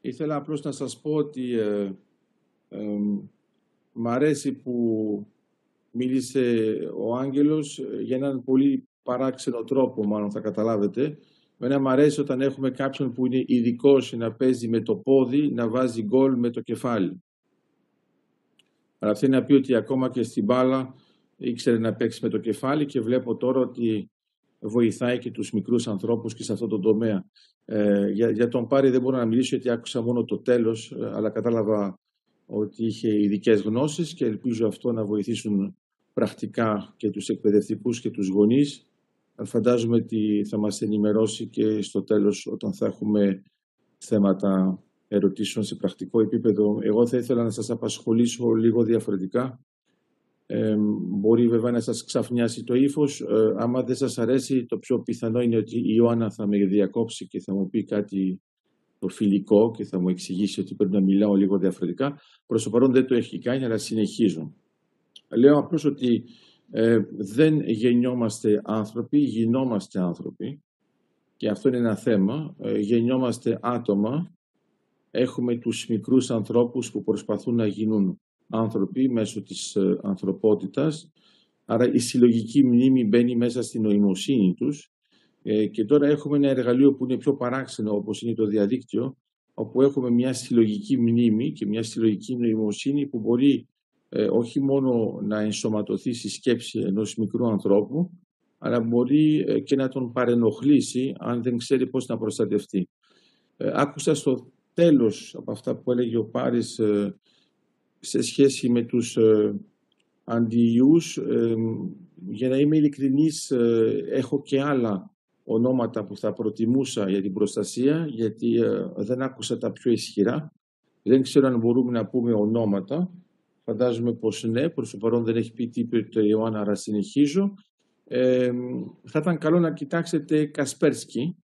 Ήθελα απλώς να σας πω ότι ε, μ' αρέσει που μίλησε ο Άγγελος για έναν πολύ παράξενο τρόπο, μάλλον θα καταλάβετε. Μένα μου αρέσει όταν έχουμε κάποιον που είναι ειδικός να παίζει με το πόδι, να βάζει γκολ με το κεφάλι. Αλλά αυτή να πει ότι ακόμα και στην μπάλα ήξερε να παίξει με το κεφάλι και βλέπω τώρα ότι βοηθάει και τους μικρούς ανθρώπους και σε αυτό το τομέα. Ε, για, για τον Πάρη δεν μπορώ να μιλήσω γιατί άκουσα μόνο το τέλος, ε, αλλά κατάλαβα ότι είχε ειδικές γνώσεις και ελπίζω αυτό να βοηθήσουν πρακτικά και τους εκπαιδευτικούς και τους γονείς. Φαντάζομαι ότι θα μας ενημερώσει και στο τέλος όταν θα έχουμε θέματα ερωτήσεων σε πρακτικό επίπεδο. Εγώ θα ήθελα να σας απασχολήσω λίγο διαφορετικά. Ε, μπορεί βέβαια να σας ξαφνιάσει το ύφος. Ε, άμα δεν σας αρέσει, το πιο πιθανό είναι ότι η Ιωάννα θα με διακόψει και θα μου πει κάτι το φιλικό και θα μου εξηγήσει ότι πρέπει να μιλάω λίγο διαφορετικά. Προς το παρόν δεν το έχει κάνει, αλλά συνεχίζω. Λέω απλώς ότι ε, δεν γεννιόμαστε άνθρωποι, γινόμαστε άνθρωποι. Και αυτό είναι ένα θέμα. Ε, γεννιόμαστε άτομα. Έχουμε τους μικρούς ανθρώπους που προσπαθούν να γίνουν άνθρωποι μέσω της ε, ανθρωπότητας. Άρα η συλλογική μνήμη μπαίνει μέσα στην νοημοσύνη τους. Ε, και τώρα έχουμε ένα εργαλείο που είναι πιο παράξενο όπως είναι το διαδίκτυο, όπου έχουμε μια συλλογική μνήμη και μια συλλογική νοημοσύνη που μπορεί ε, όχι μόνο να ενσωματωθεί στη σκέψη ενός μικρού ανθρώπου, αλλά μπορεί ε, και να τον παρενοχλήσει αν δεν ξέρει πώς να προστατευτεί. Ε, άκουσα στο τέλος από αυτά που έλεγε ο Πάρης ε, σε σχέση με τους ε, αντιϊούς. για να είμαι ειλικρινής, έχω και άλλα ονόματα που θα προτιμούσα για την προστασία, γιατί δεν άκουσα τα πιο ισχυρά. Δεν ξέρω αν μπορούμε να πούμε ονόματα. Φαντάζομαι πως ναι, προς το παρόν δεν έχει πει τίποτα η Ιωάννα, αλλά συνεχίζω. Ε, θα ήταν καλό να κοιτάξετε Κασπέρσκι,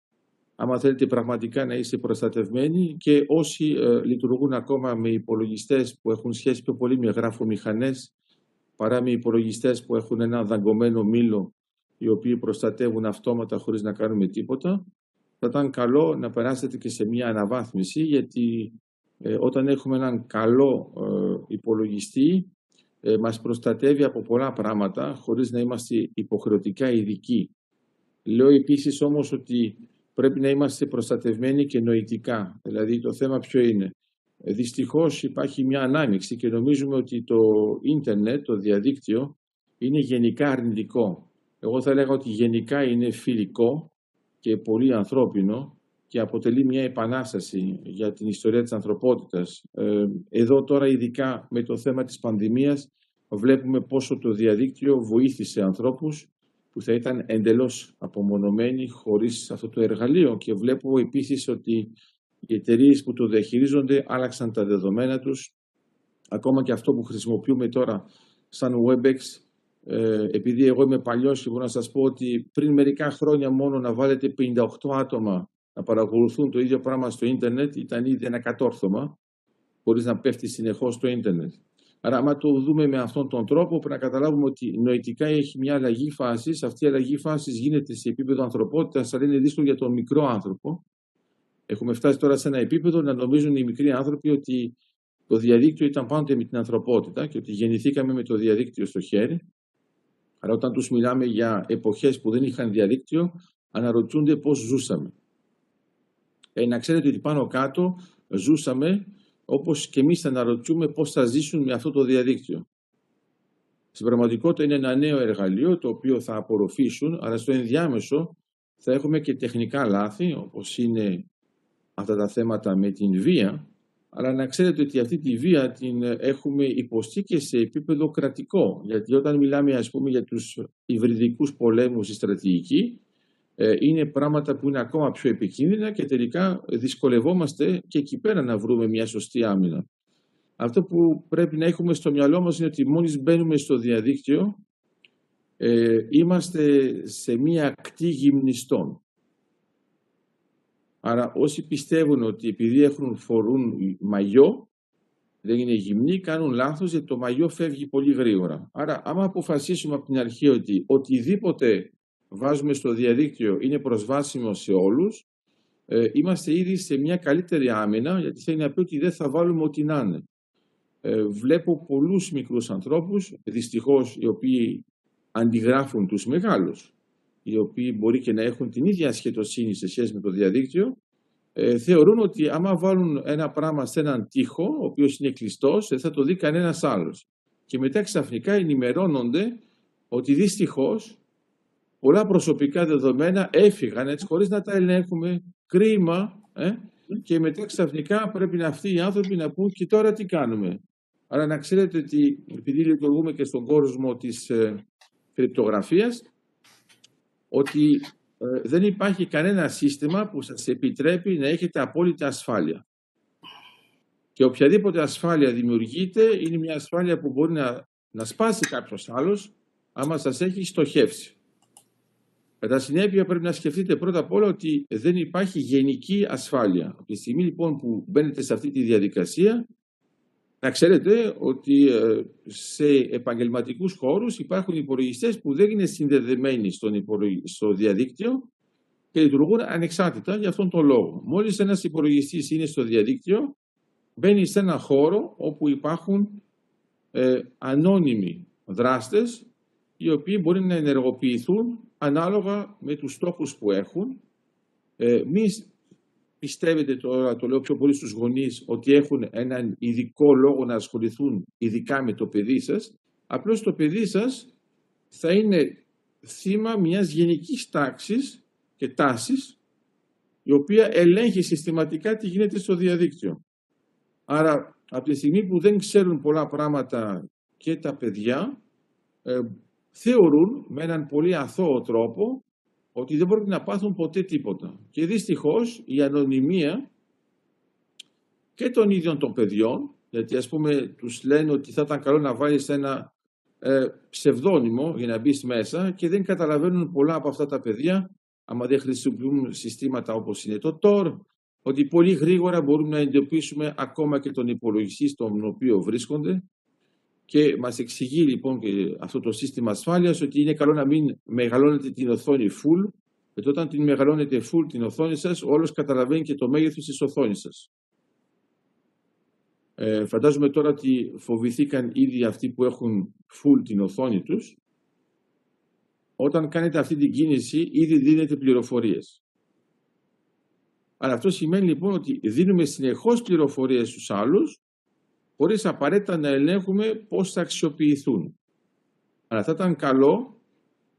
άμα θέλετε πραγματικά να είστε προστατευμένοι και όσοι ε, λειτουργούν ακόμα με υπολογιστές που έχουν σχέση πιο πολύ με γράφομηχανές παρά με υπολογιστές που έχουν ένα δαγκωμένο μήλο οι οποίοι προστατεύουν αυτόματα χωρίς να κάνουμε τίποτα, θα ήταν καλό να περάσετε και σε μια αναβάθμιση γιατί ε, όταν έχουμε έναν καλό ε, υπολογιστή ε, μας προστατεύει από πολλά πράγματα χωρίς να είμαστε υποχρεωτικά ειδικοί. Λέω επίσης όμως ότι πρέπει να είμαστε προστατευμένοι και νοητικά. Δηλαδή το θέμα ποιο είναι; Δυστυχώς υπάρχει μια ανάμειξη και νομίζουμε ότι το ίντερνετ, το διαδίκτυο, είναι γενικά αρνητικό. Εγώ θα έλεγα ότι γενικά είναι φιλικό και πολύ ανθρώπινο και αποτελεί μια επανάσταση για την ιστορία της ανθρωπότητας. Ε, εδώ τώρα ειδικά με το θέμα της πανδημίας βλέπουμε πόσο το διαδίκτυο βοήθησε ανθρώπους που θα ήταν εντελώς απομονωμένοι χωρίς αυτό το εργαλείο και βλέπω επίσης ότι οι εταιρείες που το διαχειρίζονται άλλαξαν τα δεδομένα τους ακόμα και αυτό που χρησιμοποιούμε τώρα σαν WebEx ε, επειδή εγώ είμαι παλιός και μπορώ να σας πω ότι πριν μερικά χρόνια μόνο να βάλετε 58 άτομα να παρακολουθούν το ίδιο πράγμα στο ίντερνετ ήταν ήδη ένα κατόρθωμα, χωρίς να πέφτει συνεχώς το ίντερνετ. Άρα, άμα το δούμε με αυτόν τον τρόπο, πρέπει να καταλάβουμε ότι νοητικά έχει μια αλλαγή φάσης. Αυτή η αλλαγή φάσης γίνεται σε επίπεδο ανθρωπότητας, αλλά είναι δύσκολο για τον μικρό άνθρωπο. Έχουμε φτάσει τώρα σε ένα επίπεδο να νομίζουν οι μικροί άνθρωποι ότι το διαδίκτυο ήταν πάντοτε με την ανθρωπότητα και ότι γεννηθήκαμε με το διαδίκτυο στο χέρι. Άρα, όταν τους μιλάμε για εποχές που δεν είχαν διαδίκτυο, αναρωτιούνται πώς ζούσαμε ε, να ξέρετε ότι πάνω κάτω ζούσαμε όπως και εμείς θα αναρωτιούμε πώς θα ζήσουν με αυτό το διαδίκτυο. Στην πραγματικότητα είναι ένα νέο εργαλείο το οποίο θα απορροφήσουν, αλλά στο ενδιάμεσο θα έχουμε και τεχνικά λάθη, όπως είναι αυτά τα θέματα με την βία, αλλά να ξέρετε ότι αυτή τη βία την έχουμε υποστεί και σε επίπεδο κρατικό. Γιατί όταν μιλάμε ας πούμε για τους υβριδικούς πολέμους στη στρατηγική, ε, είναι πράγματα που είναι ακόμα πιο επικίνδυνα και τελικά δυσκολευόμαστε και εκεί πέρα να βρούμε μια σωστή άμυνα. Αυτό που πρέπει να έχουμε στο μυαλό μας είναι ότι μόλις μπαίνουμε στο διαδίκτυο ε, είμαστε σε μια ακτή γυμνιστών. Άρα όσοι πιστεύουν ότι επειδή έχουν φορούν μαγιό, δεν είναι γυμνοί, κάνουν λάθος γιατί το μαγιό φεύγει πολύ γρήγορα. Άρα άμα αποφασίσουμε από την αρχή ότι οτιδήποτε βάζουμε στο διαδίκτυο είναι προσβάσιμο σε όλους, ε, είμαστε ήδη σε μια καλύτερη άμυνα, γιατί θέλει να πει ότι δεν θα βάλουμε ό,τι να είναι. Ε, βλέπω πολλούς μικρούς ανθρώπους, δυστυχώς οι οποίοι αντιγράφουν τους μεγάλους, οι οποίοι μπορεί και να έχουν την ίδια σχετοσύνη σε σχέση με το διαδίκτυο, ε, θεωρούν ότι άμα βάλουν ένα πράγμα σε έναν τοίχο, ο οποίος είναι κλειστός, δεν θα το δει κανένας άλλος. Και μετά ξαφνικά ενημερώνονται ότι δυστυχώς πολλά προσωπικά δεδομένα έφυγαν έτσι χωρίς να τα ελέγχουμε, κρίμα, ε, και μετά ξαφνικά πρέπει να αυτοί οι άνθρωποι να πούν και τώρα τι κάνουμε. Άρα να ξέρετε ότι επειδή λειτουργούμε και στον κόσμο της ε, κρυπτογραφίας, ότι ε, δεν υπάρχει κανένα σύστημα που σας επιτρέπει να έχετε απόλυτη ασφάλεια. Και οποιαδήποτε ασφάλεια δημιουργείται είναι μια ασφάλεια που μπορεί να, να σπάσει κάποιος άλλος άμα σας έχει στοχεύσει. Κατά συνέπεια πρέπει να σκεφτείτε πρώτα απ' όλα ότι δεν υπάρχει γενική ασφάλεια. Από τη στιγμή λοιπόν που μπαίνετε σε αυτή τη διαδικασία, να ξέρετε ότι ε, σε επαγγελματικούς χώρους υπάρχουν υπολογιστές που δεν είναι συνδεδεμένοι στο διαδίκτυο και λειτουργούν ανεξάρτητα για αυτόν τον λόγο. Μόλις ένας υπολογιστής είναι στο διαδίκτυο, μπαίνει σε ένα χώρο όπου υπάρχουν ε, ανώνυμοι δράστες οι οποίοι μπορεί να ενεργοποιηθούν ανάλογα με τους στόχους που έχουν. Ε, μη πιστεύετε τώρα, το λέω πιο πολύ στους γονείς, ότι έχουν έναν ειδικό λόγο να ασχοληθούν ειδικά με το παιδί σας. Απλώς το παιδί σας θα είναι θύμα μιας γενικής τάξης και τάσης η οποία ελέγχει συστηματικά τι γίνεται στο διαδίκτυο. Άρα, από τη στιγμή που δεν ξέρουν πολλά πράγματα και τα παιδιά, ε, θεωρούν με έναν πολύ αθώο τρόπο ότι δεν μπορεί να πάθουν ποτέ τίποτα. Και δυστυχώς η ανωνυμία και των ίδιων των παιδιών, γιατί ας πούμε τους λένε ότι θα ήταν καλό να βάλεις ένα ε, ψευδόνυμο για να μπεις μέσα και δεν καταλαβαίνουν πολλά από αυτά τα παιδιά άμα δεν χρησιμοποιούν συστήματα όπως είναι το TOR, ότι πολύ γρήγορα μπορούμε να εντοπίσουμε ακόμα και τον υπολογιστή στον οποίο βρίσκονται και μας εξηγεί λοιπόν και αυτό το σύστημα ασφάλειας ότι είναι καλό να μην μεγαλώνετε την οθόνη full, γιατί όταν την μεγαλώνετε full την οθόνη σας, όλος καταλαβαίνει και το μέγεθος της οθόνης σας. Ε, φαντάζομαι τώρα ότι φοβηθήκαν ήδη αυτοί που έχουν full την οθόνη τους. Όταν κάνετε αυτή την κίνηση, ήδη δίνετε πληροφορίες. Αλλά αυτό σημαίνει λοιπόν ότι δίνουμε συνεχώς πληροφορίες στους άλλους χωρίς απαραίτητα να ελέγχουμε πώς θα αξιοποιηθούν. Αλλά θα ήταν καλό,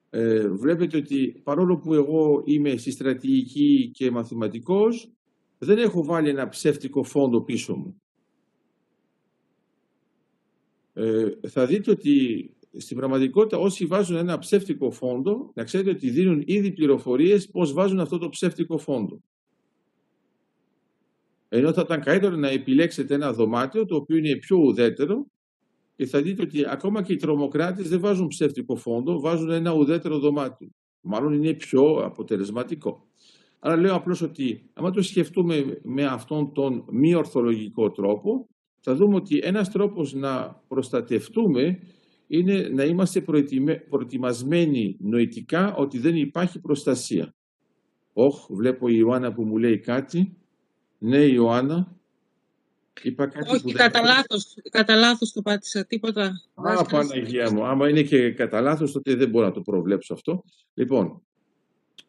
ε, βλέπετε ότι παρόλο που εγώ είμαι στη στρατηγική και μαθηματικός, δεν έχω βάλει ένα ψεύτικο φόντο πίσω μου. Ε, θα δείτε ότι στην πραγματικότητα όσοι βάζουν ένα ψεύτικο φόντο, να ξέρετε ότι δίνουν ήδη πληροφορίες πώς βάζουν αυτό το ψεύτικο φόντο. Ενώ θα ήταν καλύτερο να επιλέξετε ένα δωμάτιο το οποίο είναι πιο ουδέτερο και θα δείτε ότι ακόμα και οι τρομοκράτες δεν βάζουν ψεύτικο φόντο, βάζουν ένα ουδέτερο δωμάτιο. Μάλλον είναι πιο αποτελεσματικό. Άρα λέω απλώς ότι άμα το σκεφτούμε με αυτόν τον μη ορθολογικό τρόπο, θα δούμε ότι ένας τρόπος να προστατευτούμε είναι να είμαστε προετοιμασμένοι νοητικά ότι δεν υπάρχει προστασία. Όχ, βλέπω η Ιωάννα που μου λέει κάτι. Ναι, Ιωάννα. Είπα κάτι Όχι, που κατά, δεν... λάθος, κατά λάθος το πάτησα, τίποτα. Α, Παναγία μου. Άμα είναι και κατά λάθος, τότε δεν μπορώ να το προβλέψω αυτό. Λοιπόν,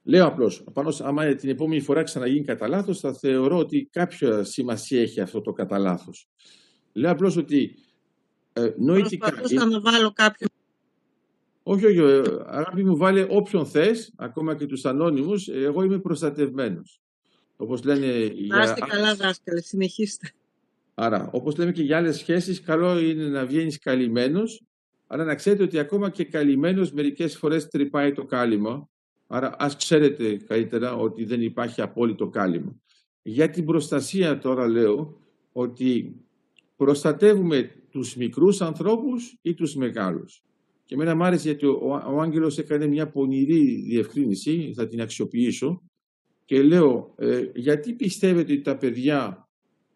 λέω απλώς, πάνω, άμα την επόμενη φορά ξαναγίνει κατά λάθος, θα θεωρώ ότι κάποια σημασία έχει αυτό το κατά λάθος. Λέω απλώς ότι ε, νοητικά... Προσπαθούσα να βάλω κάποιον όχι, όχι, ε, αγάπη μου, βάλε όποιον θες, ακόμα και τους ανώνυμους, εγώ είμαι προστατευμένος. Όπως λένε... Να είστε για... καλά δάσκαλε, συνεχίστε. Άρα, όπως λέμε και για άλλες σχέσεις, καλό είναι να βγαίνεις καλυμμένος, αλλά να ξέρετε ότι ακόμα και καλυμμένος μερικές φορές τρυπάει το κάλυμα. Άρα ας ξέρετε καλύτερα ότι δεν υπάρχει απόλυτο κάλυμα. Για την προστασία τώρα λέω ότι προστατεύουμε τους μικρούς ανθρώπους ή τους μεγάλους. Και εμένα μου άρεσε γιατί ο, ο Άγγελος έκανε μια πονηρή διευκρίνηση, θα την αξιοποιήσω, και λέω, ε, γιατί πιστεύετε ότι τα παιδιά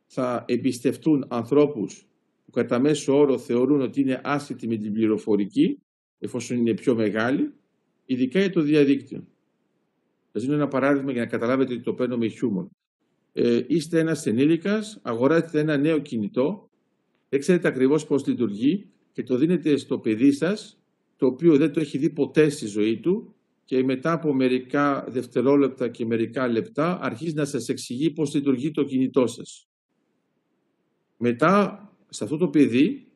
θα εμπιστευτούν ανθρώπους που κατά μέσο όρο θεωρούν ότι είναι άσχετοι με την πληροφορική, εφόσον είναι πιο μεγάλοι, ειδικά για το διαδίκτυο. Θα δίνω ένα παράδειγμα για να καταλάβετε ότι το παίρνω με χιούμορ. Ε, είστε ένας ενήλικας, αγοράζετε ένα νέο κινητό, δεν ξέρετε ακριβώς πώς λειτουργεί και το δίνετε στο παιδί σας, το οποίο δεν το έχει δει ποτέ στη ζωή του και μετά από μερικά δευτερόλεπτα και μερικά λεπτά αρχίζει να σας εξηγεί πώς λειτουργεί το κινητό σας. Μετά, σε αυτό το παιδί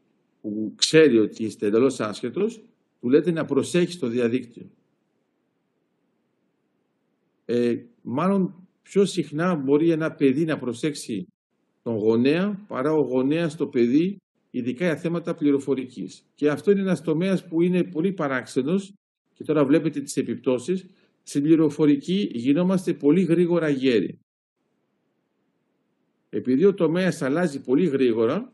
που ξέρει ότι είστε εντελώς άσχετος, του λέτε να προσέχει το διαδίκτυο. Ε, μάλλον πιο συχνά μπορεί ένα παιδί να προσέξει τον γονέα παρά ο γονέας το παιδί, ειδικά για θέματα πληροφορικής. Και αυτό είναι ένας τομέας που είναι πολύ παράξενος και τώρα βλέπετε τις επιπτώσεις. Στην πληροφορική γινόμαστε πολύ γρήγορα γέροι. Επειδή ο τομέας αλλάζει πολύ γρήγορα,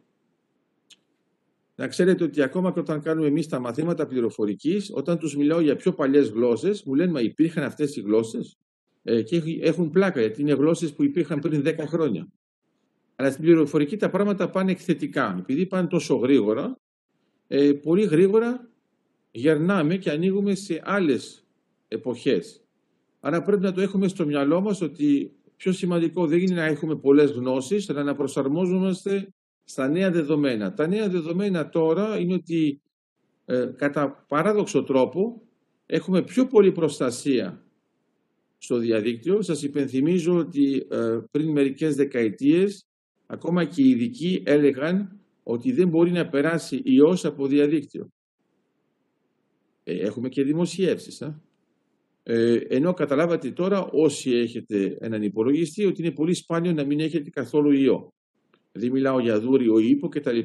να ξέρετε ότι ακόμα και όταν κάνουμε εμείς τα μαθήματα πληροφορικής, όταν τους μιλάω για πιο παλιές γλώσσες, μου λένε Μα υπήρχαν αυτές οι γλώσσες; Ε, και έχουν πλάκα, γιατί είναι γλώσσες που υπήρχαν πριν 10 χρόνια. Αλλά στην πληροφορική τα πράγματα πάνε εκθετικά. Επειδή πάνε τόσο γρήγορα, ε, πολύ γρήγορα γερνάμε και ανοίγουμε σε άλλες εποχές. Άρα πρέπει να το έχουμε στο μυαλό μας ότι πιο σημαντικό δεν είναι να έχουμε πολλές γνώσεις, αλλά να προσαρμόζομαστε στα νέα δεδομένα. Τα νέα δεδομένα τώρα είναι ότι ε, κατά παράδοξο τρόπο έχουμε πιο πολύ προστασία στο διαδίκτυο. Σας υπενθυμίζω ότι ε, πριν μερικές δεκαετίες ακόμα και οι ειδικοί έλεγαν ότι δεν μπορεί να περάσει ιός από διαδίκτυο. Ε, έχουμε και δημοσιεύσεις. Ε, ενώ καταλάβατε τώρα όσοι έχετε έναν υπολογιστή ότι είναι πολύ σπάνιο να μην έχετε καθόλου ιό. Δηλαδή μιλάω για δούριο ύπο κτλ.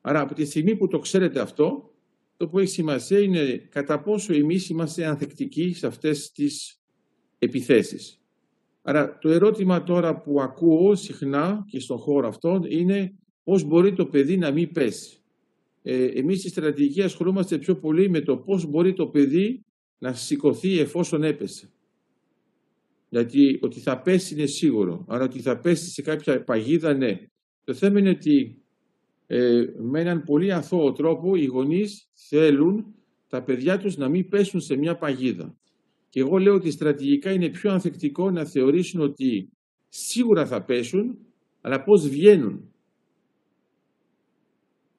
Άρα από τη στιγμή που το ξέρετε αυτό, το που έχει σημασία είναι κατά πόσο εμείς είμαστε ανθεκτικοί σε αυτές τις επιθέσεις. Άρα το ερώτημα τώρα που ακούω συχνά και στον χώρο αυτό είναι πώς μπορεί το παιδί να μην πέσει ε, εμείς στη στρατηγική ασχολούμαστε πιο πολύ με το πώς μπορεί το παιδί να σηκωθεί εφόσον έπεσε. Γιατί ότι θα πέσει είναι σίγουρο. Άρα ότι θα πέσει σε κάποια παγίδα, ναι. Το θέμα είναι ότι ε, με έναν πολύ αθώο τρόπο οι γονείς θέλουν τα παιδιά τους να μην πέσουν σε μια παγίδα. Και εγώ λέω ότι στρατηγικά είναι πιο ανθεκτικό να θεωρήσουν ότι σίγουρα θα πέσουν, αλλά πώς βγαίνουν.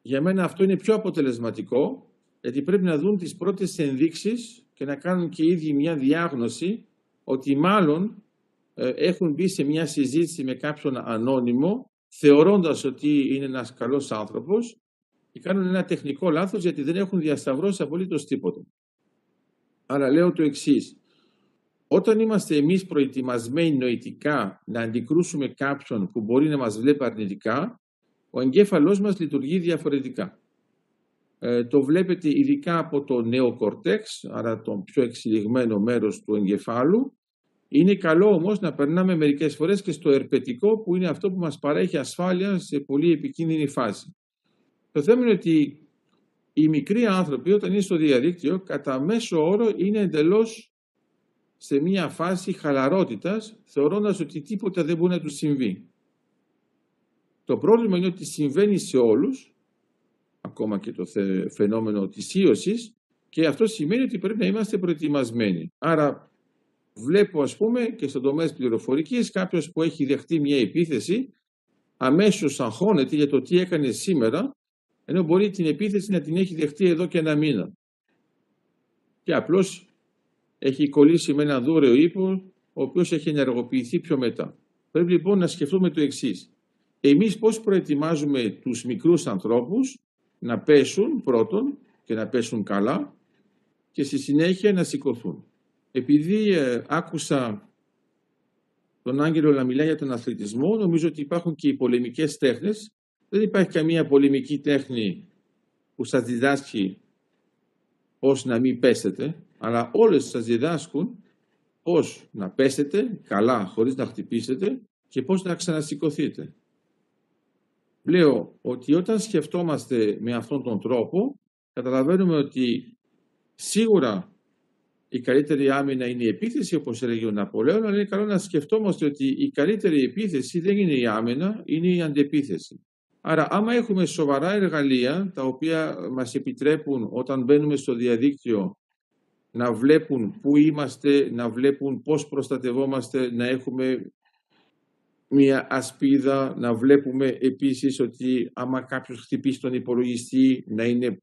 Για μένα αυτό είναι πιο αποτελεσματικό, γιατί πρέπει να δουν τις πρώτες ενδείξεις και να κάνουν και οι ίδιοι μια διάγνωση ότι μάλλον ε, έχουν μπει σε μια συζήτηση με κάποιον ανώνυμο, θεωρώντας ότι είναι ένας καλός άνθρωπος και κάνουν ένα τεχνικό λάθος γιατί δεν έχουν διασταυρώσει απολύτως τίποτα. Άρα λέω το εξής. Όταν είμαστε εμείς προετοιμασμένοι νοητικά να αντικρούσουμε κάποιον που μπορεί να μας βλέπει αρνητικά, ο εγκέφαλός μας λειτουργεί διαφορετικά. Ε, το βλέπετε ειδικά από το νεοκορτέξ, άρα το πιο εξελιγμένο μέρος του εγκεφάλου. Είναι καλό όμως να περνάμε μερικές φορές και στο ερπετικό που είναι αυτό που μας παρέχει ασφάλεια σε πολύ επικίνδυνη φάση. Το θέμα είναι ότι οι μικροί άνθρωποι όταν είναι στο διαδίκτυο κατά μέσο όρο είναι εντελώς σε μια φάση χαλαρότητας θεωρώντας ότι τίποτα δεν μπορεί να τους συμβεί. Το πρόβλημα είναι ότι συμβαίνει σε όλους, ακόμα και το φαινόμενο της ίωσης, και αυτό σημαίνει ότι πρέπει να είμαστε προετοιμασμένοι. Άρα βλέπω ας πούμε και στον τομέα της πληροφορικής κάποιος που έχει δεχτεί μια επίθεση αμέσως αγχώνεται για το τι έκανε σήμερα ενώ μπορεί την επίθεση να την έχει δεχτεί εδώ και ένα μήνα. Και απλώς έχει κολλήσει με ένα δούρεο ύπο ο οποίος έχει ενεργοποιηθεί πιο μετά. Πρέπει λοιπόν να σκεφτούμε το εξής εμείς πώς προετοιμάζουμε τους μικρούς ανθρώπους να πέσουν πρώτον και να πέσουν καλά και στη συνέχεια να σηκωθούν. Επειδή ε, άκουσα τον Άγγελο να μιλάει για τον αθλητισμό, νομίζω ότι υπάρχουν και οι πολεμικές τέχνες. Δεν υπάρχει καμία πολεμική τέχνη που σας διδάσκει πώς να μην πέσετε, αλλά όλες σας διδάσκουν πώς να πέσετε καλά χωρίς να χτυπήσετε και πώς να ξανασηκωθείτε λέω ότι όταν σκεφτόμαστε με αυτόν τον τρόπο, καταλαβαίνουμε ότι σίγουρα η καλύτερη άμυνα είναι η επίθεση, όπως έλεγε ο Ναπολέον, αλλά είναι καλό να σκεφτόμαστε ότι η καλύτερη επίθεση δεν είναι η άμυνα, είναι η αντεπίθεση. Άρα, άμα έχουμε σοβαρά εργαλεία, τα οποία μας επιτρέπουν όταν μπαίνουμε στο διαδίκτυο να βλέπουν πού είμαστε, να βλέπουν πώς προστατευόμαστε, να έχουμε μια ασπίδα, να βλέπουμε επίσης ότι άμα κάποιος χτυπήσει τον υπολογιστή να είναι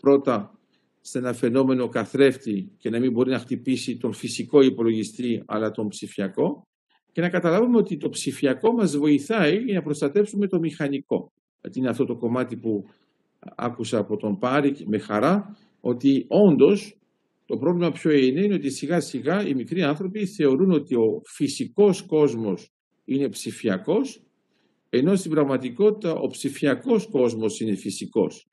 πρώτα σε ένα φαινόμενο καθρέφτη και να μην μπορεί να χτυπήσει τον φυσικό υπολογιστή αλλά τον ψηφιακό και να καταλάβουμε ότι το ψηφιακό μας βοηθάει για να προστατεύσουμε το μηχανικό. Γιατί είναι αυτό το κομμάτι που άκουσα από τον Πάρη με χαρά, ότι όντως το πρόβλημα ποιο είναι, είναι ότι σιγά σιγά οι μικροί άνθρωποι θεωρούν ότι ο φυσικός κόσμος είναι ψηφιακός, ενώ στην πραγματικότητα ο ψηφιακός κόσμος είναι φυσικός.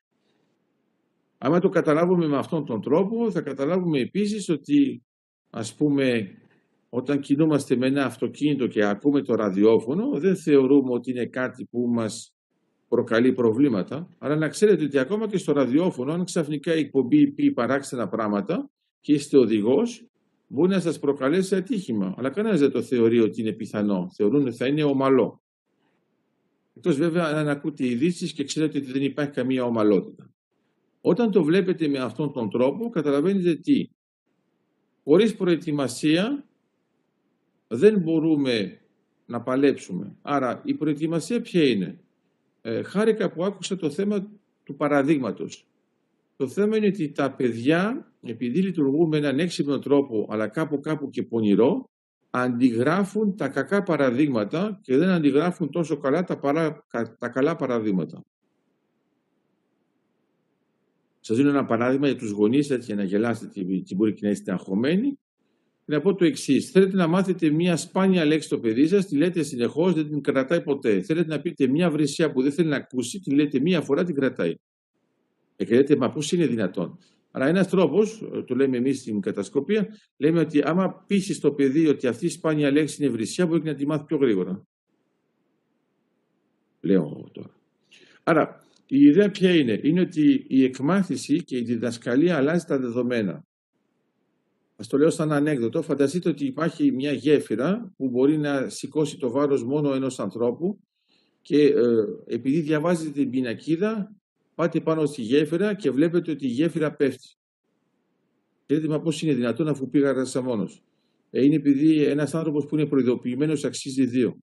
Άμα το καταλάβουμε με αυτόν τον τρόπο, θα καταλάβουμε επίσης ότι, ας πούμε, όταν κινούμαστε με ένα αυτοκίνητο και ακούμε το ραδιόφωνο, δεν θεωρούμε ότι είναι κάτι που μας προκαλεί προβλήματα, αλλά να ξέρετε ότι ακόμα και στο ραδιόφωνο, αν ξαφνικά η εκπομπή πει παράξενα πράγματα και είστε οδηγός, μπορεί να σας προκαλέσει ατύχημα. Αλλά κανένας δεν το θεωρεί ότι είναι πιθανό. Θεωρούν ότι θα είναι ομαλό. Εκτός βέβαια αν ακούτε ειδήσεις και ξέρετε ότι δεν υπάρχει καμία ομαλότητα. Όταν το βλέπετε με αυτόν τον τρόπο, καταλαβαίνετε τι. Χωρίς προετοιμασία δεν μπορούμε να παλέψουμε. Άρα η προετοιμασία ποια είναι; Ε, χάρηκα που άκουσα το θέμα του παραδείγματος. Το θέμα είναι ότι τα παιδιά, επειδή λειτουργούν με έναν έξυπνο τρόπο, αλλά κάπου κάπου και πονηρό, αντιγράφουν τα κακά παραδείγματα και δεν αντιγράφουν τόσο καλά τα, παρά, τα καλά παραδείγματα. Σας δίνω ένα παράδειγμα για τους γονείς, έτσι για να γελάσετε και μπορεί και να είστε αγχωμένοι. Να πω το εξής. Θέλετε να μάθετε μια σπάνια λέξη στο παιδί σας, τη λέτε συνεχώς, δεν την κρατάει ποτέ. Θέλετε να πείτε μια βρυσιά που δεν θέλει να ακούσει, τη λέτε μία φορά, την κρατάει. Ε, και λέτε, μα πώς είναι δυνατόν; Αλλά ένας τρόπος, το λέμε εμείς στην κατασκοπία, λέμε ότι άμα πείσεις το παιδί ότι αυτή η σπάνια λέξη είναι βρυσιά, μπορεί να τη μάθει πιο γρήγορα. Λέω τώρα. Άρα, η ιδέα ποια είναι; Είναι ότι η εκμάθηση και η διδασκαλία αλλάζει τα δεδομένα. Α το λέω σαν ανέκδοτο. Φανταστείτε ότι υπάρχει μια γέφυρα που μπορεί να σηκώσει το βάρος μόνο ενός ανθρώπου και ε, επειδή διαβάζετε την πινακίδα πάτε πάνω στη γέφυρα και βλέπετε ότι η γέφυρα πέφτει. Και λέτε, μα πώς είναι δυνατόν αφού πήγα ρασαμόνο. Ε, είναι επειδή ένας άνθρωπος που είναι προειδοποιημένος αξίζει δύο.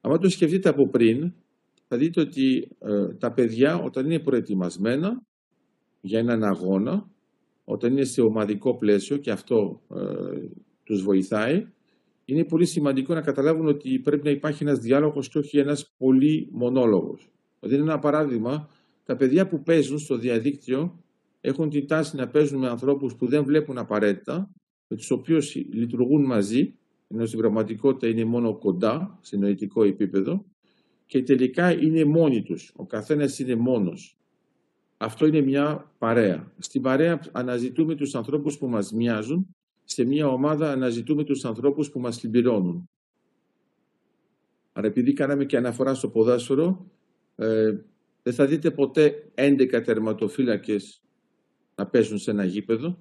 Αν το σκεφτείτε από πριν, θα δείτε ότι ε, τα παιδιά όταν είναι προετοιμασμένα για έναν αγώνα, όταν είναι σε ομαδικό πλαίσιο και αυτό ε, τους βοηθάει, είναι πολύ σημαντικό να καταλάβουν ότι πρέπει να υπάρχει ένας διάλογος και όχι ένας πολύ μονόλογος. Δηλαδή είναι ένα παράδειγμα, τα παιδιά που παίζουν στο διαδίκτυο έχουν την τάση να παίζουν με ανθρώπους που δεν βλέπουν απαραίτητα, με τους οποίους λειτουργούν μαζί, ενώ στην πραγματικότητα είναι μόνο κοντά, σε νοητικό επίπεδο, και τελικά είναι μόνοι τους. Ο καθένας είναι μόνος. Αυτό είναι μια παρέα. Στην παρέα αναζητούμε τους ανθρώπους που μας μοιάζουν, σε μια ομάδα αναζητούμε τους ανθρώπους που μας συμπληρώνουν. Άρα επειδή κάναμε και αναφορά στο ποδάσφαιρο, ε, δεν θα δείτε ποτέ 11 τερματοφύλακες να παίζουν σε ένα γήπεδο,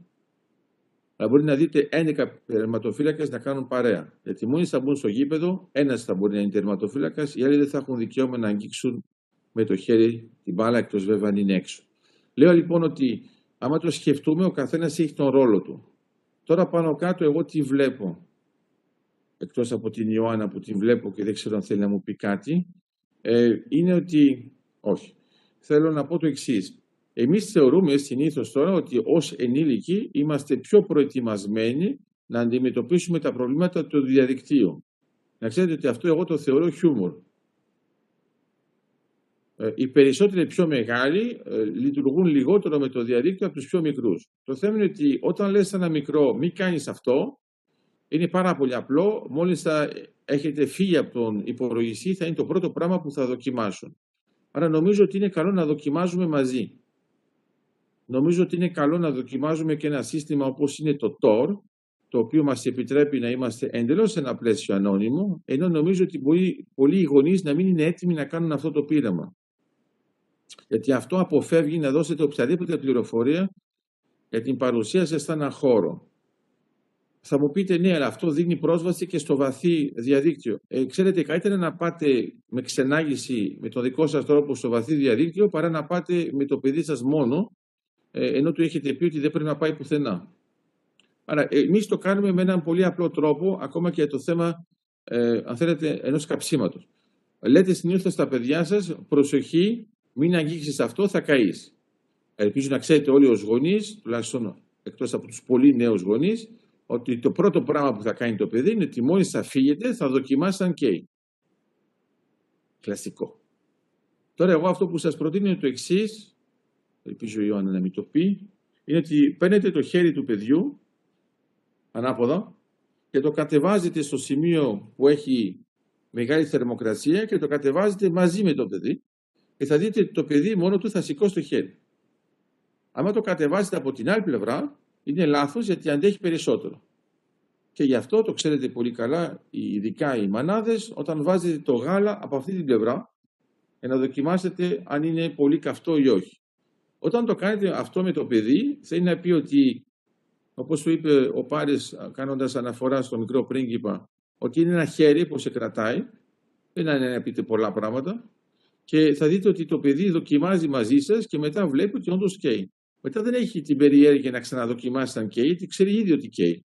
αλλά μπορεί να δείτε 11 τερματοφύλακες να κάνουν παρέα. Γιατί μόλι θα μπουν στο γήπεδο, ένας θα μπορεί να είναι τερματοφύλακας, οι άλλοι δεν θα έχουν δικαίωμα να αγγίξουν με το χέρι την μπάλα, εκτός βέβαια αν είναι έξω. Λέω λοιπόν ότι άμα το σκεφτούμε, ο καθένας έχει τον ρόλο του. Τώρα πάνω κάτω, εγώ τι βλέπω. Εκτός από την Ιωάννα που την βλέπω και δεν ξέρω αν θέλει να μου πει κάτι, ε, είναι ότι. Όχι. Θέλω να πω το εξής. Εμείς θεωρούμε συνήθως τώρα ότι ως ενήλικοι είμαστε πιο προετοιμασμένοι να αντιμετωπίσουμε τα προβλήματα του διαδικτύου. Να ξέρετε ότι αυτό εγώ το θεωρώ χιούμορ. Ε, οι περισσότεροι πιο μεγάλοι ε, λειτουργούν λιγότερο με το διαδίκτυο από τους πιο μικρούς. Το θέμα είναι ότι όταν λες ένα μικρό μη κάνεις αυτό, είναι πάρα πολύ απλό. Μόλις θα έχετε φύγει από τον υπολογιστή θα είναι το πρώτο πράγμα που θα δοκιμάσουν. Άρα νομίζω ότι είναι καλό να δοκιμάζουμε μαζί νομίζω ότι είναι καλό να δοκιμάζουμε και ένα σύστημα όπως είναι το TOR, το οποίο μας επιτρέπει να είμαστε εντελώς σε ένα πλαίσιο ανώνυμο, ενώ νομίζω ότι μπορεί πολλοί γονείς να μην είναι έτοιμοι να κάνουν αυτό το πείραμα. Γιατί αυτό αποφεύγει να δώσετε οποιαδήποτε πληροφορία για την παρουσία σας σε έναν χώρο. Θα μου πείτε ναι, αλλά αυτό δίνει πρόσβαση και στο βαθύ διαδίκτυο. Ε, ξέρετε, καλύτερα να πάτε με ξενάγηση με το δικό σας τρόπο στο βαθύ διαδίκτυο παρά να πάτε με το παιδί σας μόνο ε, ενώ του έχετε πει ότι δεν πρέπει να πάει πουθενά. Άρα, εμείς το κάνουμε με έναν πολύ απλό τρόπο, ακόμα και για το θέμα, ε, αν θέλετε, ενός καψίματος. Λέτε συνήθως στα παιδιά σας, προσοχή, μην αγγίξεις αυτό, θα καείς. Ελπίζω να ξέρετε όλοι ως γονείς, τουλάχιστον εκτός από τους πολύ νέους γονείς, ότι το πρώτο πράγμα που θα κάνει το παιδί είναι ότι μόλις θα φύγετε θα δοκιμάσει αν καίει. Κλασικό. Τώρα εγώ αυτό που σας προτείνω είναι το εξής, ελπίζω η Ιωάννα να μην το πει, είναι ότι παίρνετε το χέρι του παιδιού, ανάποδα, και το κατεβάζετε στο σημείο που έχει μεγάλη θερμοκρασία και το κατεβάζετε μαζί με το παιδί και θα δείτε ότι το παιδί μόνο του θα σηκώσει το χέρι. Αν το κατεβάζετε από την άλλη πλευρά, είναι λάθος γιατί αντέχει περισσότερο. Και γι' αυτό το ξέρετε πολύ καλά, ειδικά οι μανάδες, όταν βάζετε το γάλα από αυτή την πλευρά, για να δοκιμάσετε αν είναι πολύ καυτό ή όχι. Όταν το κάνετε αυτό με το παιδί, θέλει να πει ότι, όπως σου είπε ο Πάρης κάνοντας αναφορά στο μικρό πρίγκιπα, ότι είναι ένα χέρι που σε κρατάει, δεν είναι να πείτε πολλά πράγματα, και θα δείτε ότι το παιδί δοκιμάζει μαζί σας και μετά βλέπει ότι όντως καίει. Μετά δεν έχει την περιέργεια να ξαναδοκιμάσει αν καίει, γιατί ξέρει ήδη ότι καίει.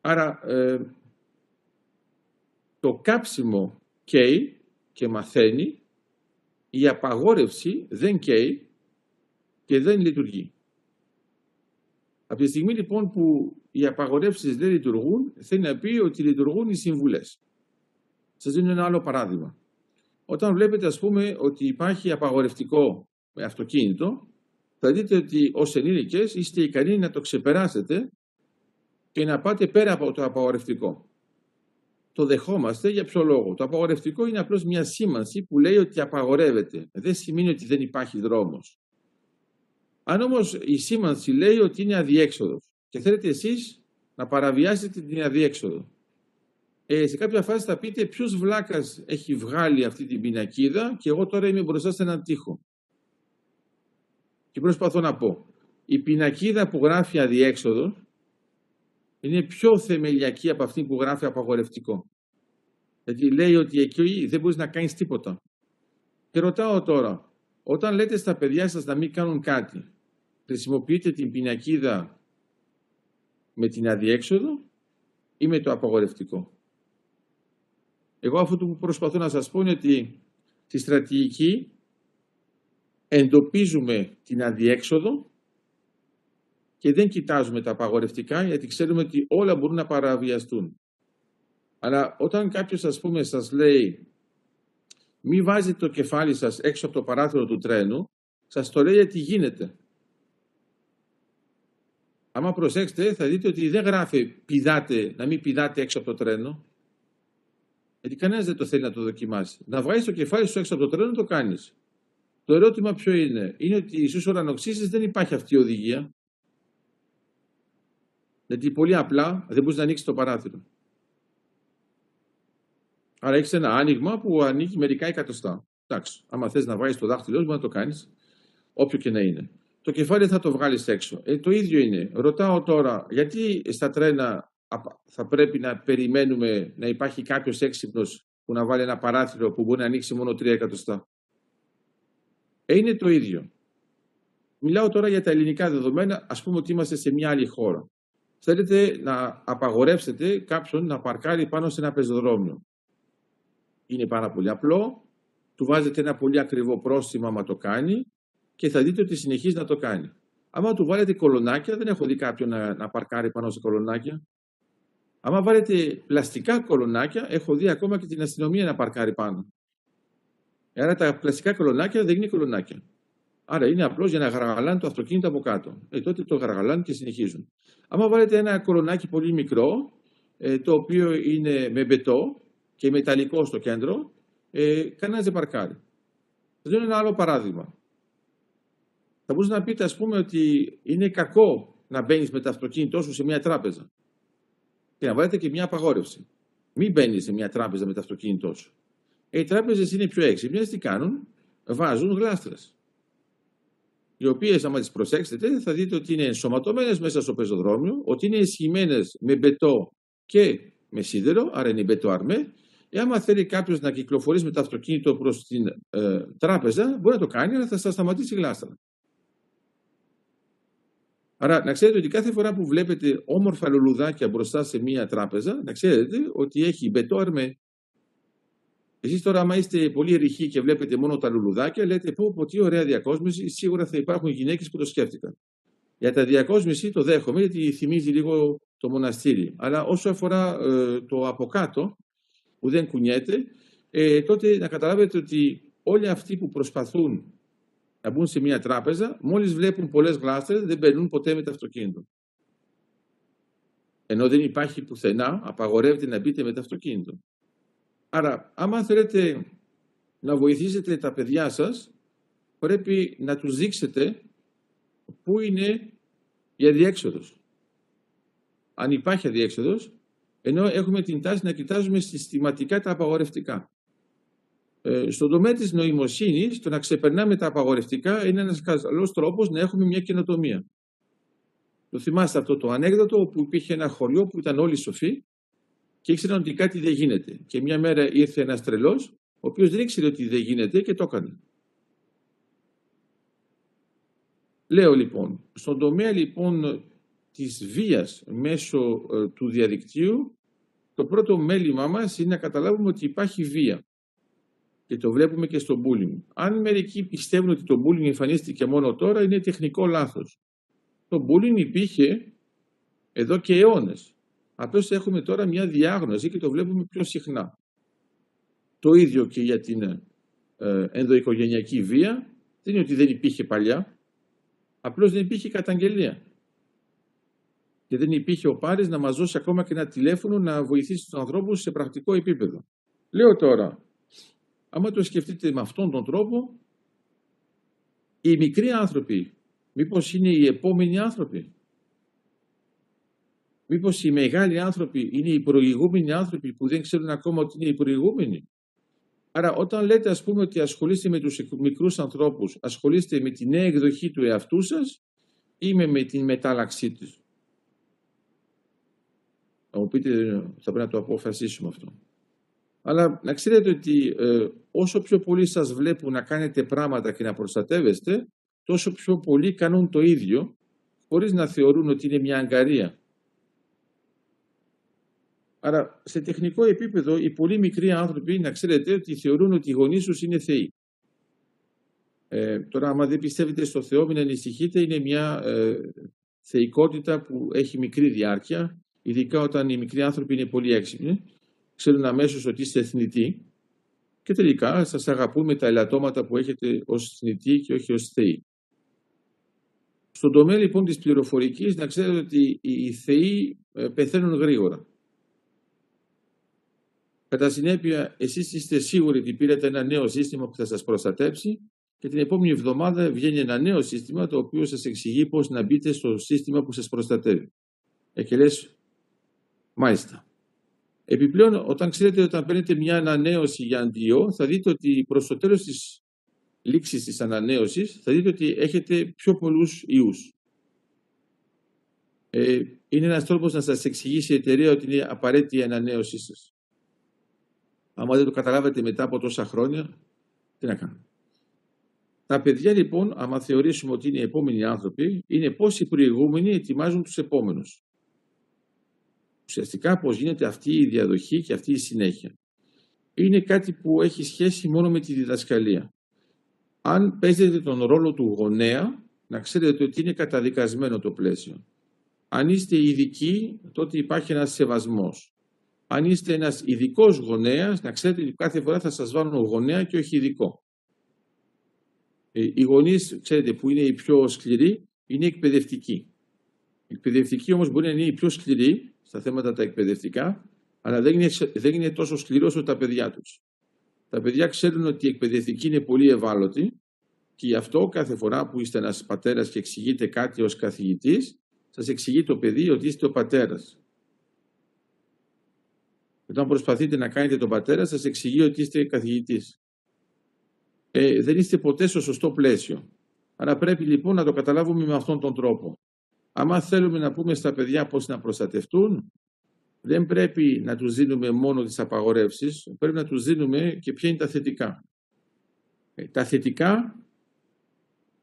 Άρα ε, το κάψιμο καίει και μαθαίνει, η απαγόρευση δεν καίει και δεν λειτουργεί. Από τη στιγμή λοιπόν που οι απαγορεύσεις δεν λειτουργούν, θέλει να πει ότι λειτουργούν οι συμβουλές. Σας δίνω ένα άλλο παράδειγμα. Όταν βλέπετε ας πούμε ότι υπάρχει απαγορευτικό με αυτοκίνητο, θα δείτε ότι ως ενήλικες είστε ικανοί να το ξεπεράσετε και να πάτε πέρα από το απαγορευτικό το δεχόμαστε για ποιο λόγο; Το απαγορευτικό είναι απλώς μια σήμανση που λέει ότι απαγορεύεται. Δεν σημαίνει ότι δεν υπάρχει δρόμος. Αν όμως η σήμανση λέει ότι είναι αδιέξοδος και θέλετε εσείς να παραβιάσετε την αδιέξοδο. Ε, σε κάποια φάση θα πείτε ποιος βλάκας έχει βγάλει αυτή την πινακίδα και εγώ τώρα είμαι μπροστά σε έναν τοίχο. Και προσπαθώ να πω, η πινακίδα που γράφει αδιέξοδος είναι πιο θεμελιακή από αυτή που γράφει απαγορευτικό. Γιατί λέει ότι εκεί δεν μπορείς να κάνεις τίποτα. Και ρωτάω τώρα, όταν λέτε στα παιδιά σας να μην κάνουν κάτι, χρησιμοποιείτε την πινακίδα με την αδιέξοδο ή με το απαγορευτικό; Εγώ αυτό που προσπαθώ να σας πω είναι ότι στη στρατηγική εντοπίζουμε την αδιέξοδο και δεν κοιτάζουμε τα απαγορευτικά γιατί ξέρουμε ότι όλα μπορούν να παραβιαστούν. Αλλά όταν κάποιος ας πούμε σας λέει μη βάζετε το κεφάλι σας έξω από το παράθυρο του τρένου, σας το λέει γιατί γίνεται. Άμα προσέξετε θα δείτε ότι δεν γράφει πηδάτε, να μην πηδάτε έξω από το τρένο. Γιατί κανένας δεν το θέλει να το δοκιμάσει. Να βγάλεις το κεφάλι σου έξω από το τρένο το κάνεις. Το ερώτημα ποιο είναι; Είναι ότι στους ουρανοξύσεις δεν υπάρχει αυτή η οδηγία. Γιατί πολύ απλά δεν μπορείς να ανοίξεις το παράθυρο. Άρα έχεις ένα άνοιγμα που ανοίγει μερικά εκατοστά. Εντάξει, άμα θες να βάλει το δάχτυλό σου, μπορεί να το κάνεις, όποιο και να είναι. Το κεφάλι θα το βγάλεις έξω. Ε, το ίδιο είναι. Ρωτάω τώρα, γιατί στα τρένα θα πρέπει να περιμένουμε να υπάρχει κάποιος έξυπνος που να βάλει ένα παράθυρο που μπορεί να ανοίξει μόνο τρία εκατοστά; Ε, είναι το ίδιο. Μιλάω τώρα για τα ελληνικά δεδομένα, ας πούμε ότι είμαστε σε μια άλλη χώρα θέλετε να απαγορεύσετε κάποιον να παρκάρει πάνω σε ένα πεζοδρόμιο. Είναι πάρα πολύ απλό, του βάζετε ένα πολύ ακριβό πρόστιμο άμα το κάνει και θα δείτε ότι συνεχίζει να το κάνει. Άμα του βάλετε κολονάκια, δεν έχω δει κάποιον να, να παρκάρει πάνω σε κολονάκια. Άμα βάλετε πλαστικά κολονάκια, έχω δει ακόμα και την αστυνομία να παρκάρει πάνω. Άρα τα πλαστικά κολονάκια δεν είναι κολονάκια. Άρα είναι απλώς για να γαργαλάνε το αυτοκίνητο από κάτω. Ε, τότε το γαργαλάνε και συνεχίζουν. Άμα βάλετε ένα κορονάκι πολύ μικρό, ε, το οποίο είναι με μπετό και μεταλλικό στο κέντρο, ε, κανένας δεν παρκάρει. Θα δίνω ένα άλλο παράδειγμα. Θα μπορούσατε να πείτε, ας πούμε, ότι είναι κακό να μπαίνεις με το αυτοκίνητό σου σε μια τράπεζα. Και να βάλετε και μια απαγόρευση. Μην μπαίνεις σε μια τράπεζα με το αυτοκίνητό σου. Ε, οι τράπεζες είναι πιο έξυπνες. Τι κάνουν, βάζουν γλάστρες οι οποίες, άμα τις προσέξετε, θα δείτε ότι είναι ενσωματωμένες μέσα στο πεζοδρόμιο, ότι είναι ισχυμένες με μπετό και με σίδερο, άρα είναι μπετό αρμέ. Ε, άμα θέλει κάποιος να κυκλοφορήσει με το αυτοκίνητο προς την ε, τράπεζα, μπορεί να το κάνει, αλλά θα σα σταματήσει η γλάστρα. Άρα να ξέρετε ότι κάθε φορά που βλέπετε όμορφα λουλουδάκια μπροστά σε μία τράπεζα, να ξέρετε ότι έχει μπετό αρμέ. Εσείς τώρα, άμα είστε πολύ ρηχοί και βλέπετε μόνο τα λουλουδάκια, λέτε πω, πω τι ωραία διακόσμηση, σίγουρα θα υπάρχουν γυναίκες που το σκέφτηκαν. Για τα διακόσμηση το δέχομαι, γιατί θυμίζει λίγο το μοναστήρι. Αλλά όσο αφορά ε, το από κάτω, που δεν κουνιέται, ε, τότε να καταλάβετε ότι όλοι αυτοί που προσπαθούν να μπουν σε μια τράπεζα, μόλις βλέπουν πολλές γλάστρες, δεν περνούν ποτέ με το αυτοκίνητο. Ενώ δεν υπάρχει πουθενά, απαγορεύεται να μπείτε με το αυτοκίνητο. Άρα, άμα θέλετε να βοηθήσετε τα παιδιά σας, πρέπει να τους δείξετε πού είναι η αδιέξοδος. Αν υπάρχει αδιέξοδος, ενώ έχουμε την τάση να κοιτάζουμε συστηματικά τα απαγορευτικά. Ε, στον τομέα της νοημοσύνης, το να ξεπερνάμε τα απαγορευτικά είναι ένας καλός τρόπος να έχουμε μια καινοτομία. Το θυμάστε αυτό το ανέκδοτο όπου υπήρχε ένα χωριό που ήταν όλοι σοφοί και ήξεραν ότι κάτι δεν γίνεται. Και μια μέρα ήρθε ένας τρελός, ο οποίος δεν ήξερε ότι δεν γίνεται και το έκανε. Λέω λοιπόν, στον τομέα λοιπόν της βίας μέσω ε, του διαδικτύου, το πρώτο μέλημά μας είναι να καταλάβουμε ότι υπάρχει βία. Και το βλέπουμε και στο bullying. Αν μερικοί πιστεύουν ότι το bullying εμφανίστηκε μόνο τώρα, είναι τεχνικό λάθος. Το bullying υπήρχε εδώ και αιώνες. Απλώς έχουμε τώρα μια διάγνωση και το βλέπουμε πιο συχνά. Το ίδιο και για την ε, ενδοοικογενειακή βία. Δεν είναι ότι δεν υπήρχε παλιά. Απλώς δεν υπήρχε καταγγελία. Και δεν υπήρχε ο Πάρης να μας δώσει ακόμα και ένα τηλέφωνο να βοηθήσει τους ανθρώπους σε πρακτικό επίπεδο. Λέω τώρα, άμα το σκεφτείτε με αυτόν τον τρόπο, οι μικροί άνθρωποι, μήπως είναι οι επόμενοι άνθρωποι; Μήπως οι μεγάλοι άνθρωποι είναι οι προηγούμενοι άνθρωποι που δεν ξέρουν ακόμα ότι είναι οι προηγούμενοι; Άρα όταν λέτε ας πούμε ότι ασχολείστε με τους μικρούς ανθρώπους, ασχολείστε με τη νέα εκδοχή του εαυτού σας ή με την μετάλλαξή τους; Θα μου πείτε θα πρέπει να το αποφασίσουμε αυτό. Αλλά να ξέρετε ότι ε, όσο πιο πολύ σας βλέπουν να κάνετε πράγματα και να προστατεύεστε, τόσο πιο πολλοί κάνουν το ίδιο, χωρίς να θεωρούν ότι είναι μια αγκαρία. Άρα, σε τεχνικό επίπεδο, οι πολύ μικροί άνθρωποι, να ξέρετε ότι θεωρούν ότι οι γονείς τους είναι θεοί. Ε, τώρα, άμα δεν πιστεύετε στο Θεό, μην ανησυχείτε, είναι μια ε, θεϊκότητα που έχει μικρή διάρκεια, ειδικά όταν οι μικροί άνθρωποι είναι πολύ έξυπνοι, ξέρουν αμέσως ότι είστε εθνητοί και τελικά σας αγαπούμε τα ελαττώματα που έχετε ως εθνητοί και όχι ως θεοί. Στον τομέα λοιπόν της πληροφορικής να ξέρετε ότι οι θεοί ε, πεθαίνουν γρήγορα. Κατά συνέπεια, εσείς είστε σίγουροι ότι πήρατε ένα νέο σύστημα που θα σας προστατέψει και την επόμενη εβδομάδα βγαίνει ένα νέο σύστημα το οποίο σας εξηγεί πώς να μπείτε στο σύστημα που σας προστατεύει. Ε, και λες, μάλιστα. Επιπλέον, όταν ξέρετε ότι όταν παίρνετε μια ανανέωση για αντίο, θα δείτε ότι προς το τέλος της λήξης της ανανέωσης, θα δείτε ότι έχετε πιο πολλούς ιούς. Ε, είναι ένας τρόπος να σας εξηγήσει η εταιρεία ότι είναι απαραίτητη η ανανέωσή σας. Άμα δεν το καταλάβετε μετά από τόσα χρόνια, τι να κάνουμε. Τα παιδιά λοιπόν, άμα θεωρήσουμε ότι είναι οι επόμενοι άνθρωποι, είναι πώς οι προηγούμενοι ετοιμάζουν τους επόμενους. Ουσιαστικά πώς γίνεται αυτή η διαδοχή και αυτή η συνέχεια. Είναι κάτι που έχει σχέση μόνο με τη διδασκαλία. Αν παίζετε τον ρόλο του γονέα, να ξέρετε ότι είναι καταδικασμένο το πλαίσιο. Αν είστε ειδικοί, τότε υπάρχει ένας σεβασμός αν είστε ένας ειδικός γονέας, να ξέρετε ότι κάθε φορά θα σας βάλουν γονέα και όχι ειδικό. Ε, οι γονείς, ξέρετε, που είναι οι πιο σκληροί, είναι εκπαιδευτικοί. Οι εκπαιδευτικοί όμως μπορεί να είναι οι πιο σκληροί στα θέματα τα εκπαιδευτικά, αλλά δεν είναι, δεν είναι τόσο σκληρό όσο τα παιδιά τους. Τα παιδιά ξέρουν ότι οι εκπαιδευτικοί είναι πολύ ευάλωτοι και γι' αυτό κάθε φορά που είστε ένας πατέρας και εξηγείτε κάτι ως καθηγητής, σας εξηγεί το παιδί ότι είστε ο πατέρας. Όταν προσπαθείτε να κάνετε τον πατέρα σας εξηγεί ότι είστε καθηγητής. Ε, δεν είστε ποτέ στο σωστό πλαίσιο. Άρα πρέπει λοιπόν να το καταλάβουμε με αυτόν τον τρόπο. Άμα θέλουμε να πούμε στα παιδιά πώς να προστατευτούν, δεν πρέπει να τους δίνουμε μόνο τις απαγορεύσεις, πρέπει να τους δίνουμε και ποια είναι τα θετικά. Ε, τα θετικά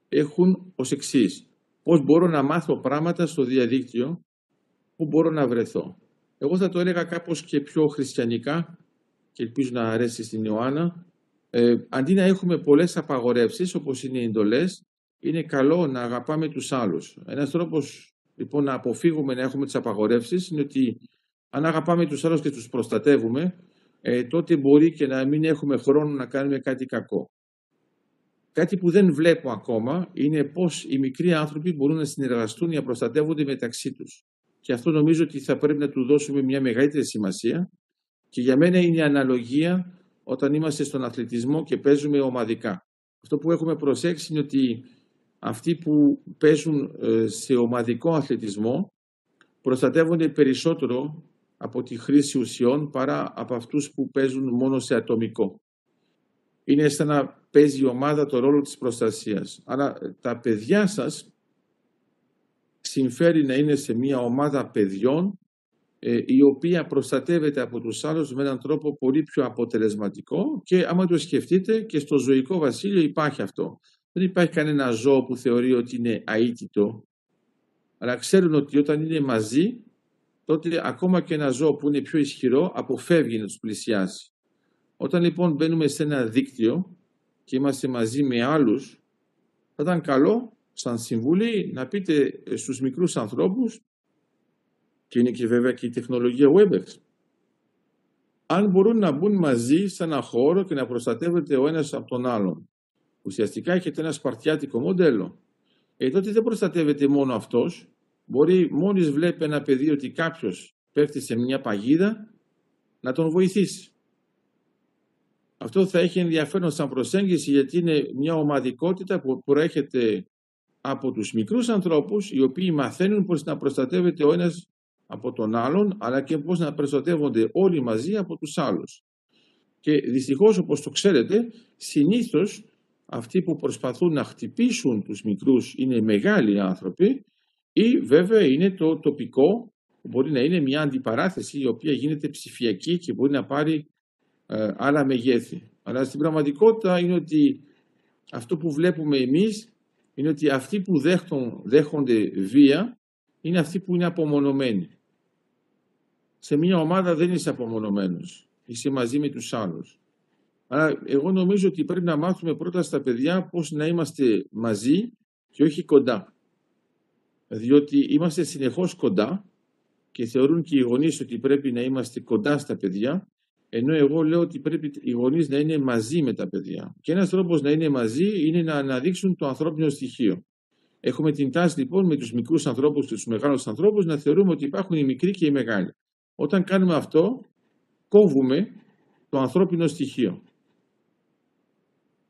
έχουν ως εξής. πώς μπορώ να μάθω πράγματα στο διαδίκτυο, πού μπορώ να βρεθώ. Εγώ θα το έλεγα κάπως και πιο χριστιανικά και ελπίζω να αρέσει στην Ιωάννα. Ε, αντί να έχουμε πολλές απαγορεύσεις όπως είναι οι εντολές, είναι καλό να αγαπάμε τους άλλους. Ένας τρόπος λοιπόν να αποφύγουμε να έχουμε τις απαγορεύσεις είναι ότι αν αγαπάμε τους άλλους και τους προστατεύουμε, ε, τότε μπορεί και να μην έχουμε χρόνο να κάνουμε κάτι κακό. Κάτι που δεν βλέπω ακόμα είναι πώς οι μικροί άνθρωποι μπορούν να συνεργαστούν για να προστατεύονται μεταξύ τους. Και αυτό νομίζω ότι θα πρέπει να του δώσουμε μια μεγαλύτερη σημασία και για μένα είναι η αναλογία όταν είμαστε στον αθλητισμό και παίζουμε ομαδικά. Αυτό που έχουμε προσέξει είναι ότι αυτοί που παίζουν ε, σε ομαδικό αθλητισμό προστατεύονται περισσότερο από τη χρήση ουσιών παρά από αυτούς που παίζουν μόνο σε ατομικό. Είναι σαν να παίζει η ομάδα το ρόλο της προστασίας. Αλλά τα παιδιά σας συμφέρει να είναι σε μια ομάδα παιδιών ε, η οποία προστατεύεται από τους άλλους με έναν τρόπο πολύ πιο αποτελεσματικό και άμα το σκεφτείτε και στο ζωικό βασίλειο υπάρχει αυτό. Δεν υπάρχει κανένα ζώο που θεωρεί ότι είναι αίτητο, αλλά ξέρουν ότι όταν είναι μαζί, τότε ακόμα και ένα ζώο που είναι πιο ισχυρό αποφεύγει να τους πλησιάσει. Όταν λοιπόν μπαίνουμε σε ένα δίκτυο και είμαστε μαζί με άλλους, θα ήταν καλό σαν συμβουλή να πείτε στους μικρούς ανθρώπους και είναι και βέβαια και η τεχνολογία WebEx αν μπορούν να μπουν μαζί σε ένα χώρο και να προστατεύεται ο ένας από τον άλλον. Ουσιαστικά έχετε ένα σπαρτιάτικο μοντέλο. Ε, τότε δεν προστατεύεται μόνο αυτός. Μπορεί μόλις βλέπει ένα παιδί ότι κάποιος πέφτει σε μια παγίδα να τον βοηθήσει. Αυτό θα έχει ενδιαφέρον σαν προσέγγιση γιατί είναι μια ομαδικότητα που προέρχεται από τους μικρούς ανθρώπους οι οποίοι μαθαίνουν πώς να προστατεύεται ο ένας από τον άλλον αλλά και πώς να προστατεύονται όλοι μαζί από τους άλλους. Και δυστυχώς όπως το ξέρετε συνήθως αυτοί που προσπαθούν να χτυπήσουν τους μικρούς είναι μεγάλοι άνθρωποι ή βέβαια είναι το τοπικό μπορεί να είναι μια αντιπαράθεση η οποία γίνεται ψηφιακή και μπορεί να πάρει ε, άλλα μεγέθη. Αλλά στην πραγματικότητα είναι ότι αυτό που βλέπουμε εμείς είναι ότι αυτοί που δέχονται βία είναι αυτοί που είναι απομονωμένοι. Σε μια ομάδα δεν είσαι απομονωμένος. Είσαι μαζί με τους άλλους. Άρα εγώ νομίζω ότι πρέπει να μάθουμε πρώτα στα παιδιά πώς να είμαστε μαζί και όχι κοντά. Διότι είμαστε συνεχώς κοντά και θεωρούν και οι γονείς ότι πρέπει να είμαστε κοντά στα παιδιά ενώ εγώ λέω ότι πρέπει οι γονείς να είναι μαζί με τα παιδιά. Και ένας τρόπος να είναι μαζί είναι να αναδείξουν το ανθρώπινο στοιχείο. Έχουμε την τάση λοιπόν με τους μικρούς ανθρώπους και τους μεγάλους ανθρώπους να θεωρούμε ότι υπάρχουν οι μικροί και οι μεγάλοι. Όταν κάνουμε αυτό, κόβουμε το ανθρώπινο στοιχείο.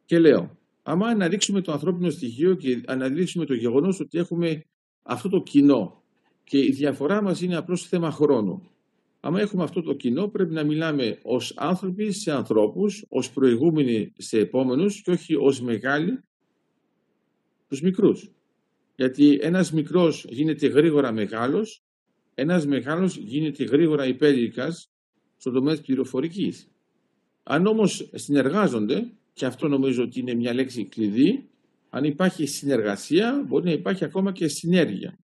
Και λέω, άμα αναδείξουμε το ανθρώπινο στοιχείο και αναδείξουμε το γεγονός ότι έχουμε αυτό το κοινό και η διαφορά μας είναι απλώς θέμα χρόνου. Άμα έχουμε αυτό το κοινό πρέπει να μιλάμε ως άνθρωποι σε ανθρώπους, ως προηγούμενοι σε επόμενους και όχι ως μεγάλοι τους μικρούς. Γιατί ένας μικρός γίνεται γρήγορα μεγάλος, ένας μεγάλος γίνεται γρήγορα υπέρικας στον τομέα της πληροφορικής. Αν όμως συνεργάζονται, και αυτό νομίζω ότι είναι μια λέξη κλειδί, αν υπάρχει συνεργασία μπορεί να υπάρχει ακόμα και συνέργεια.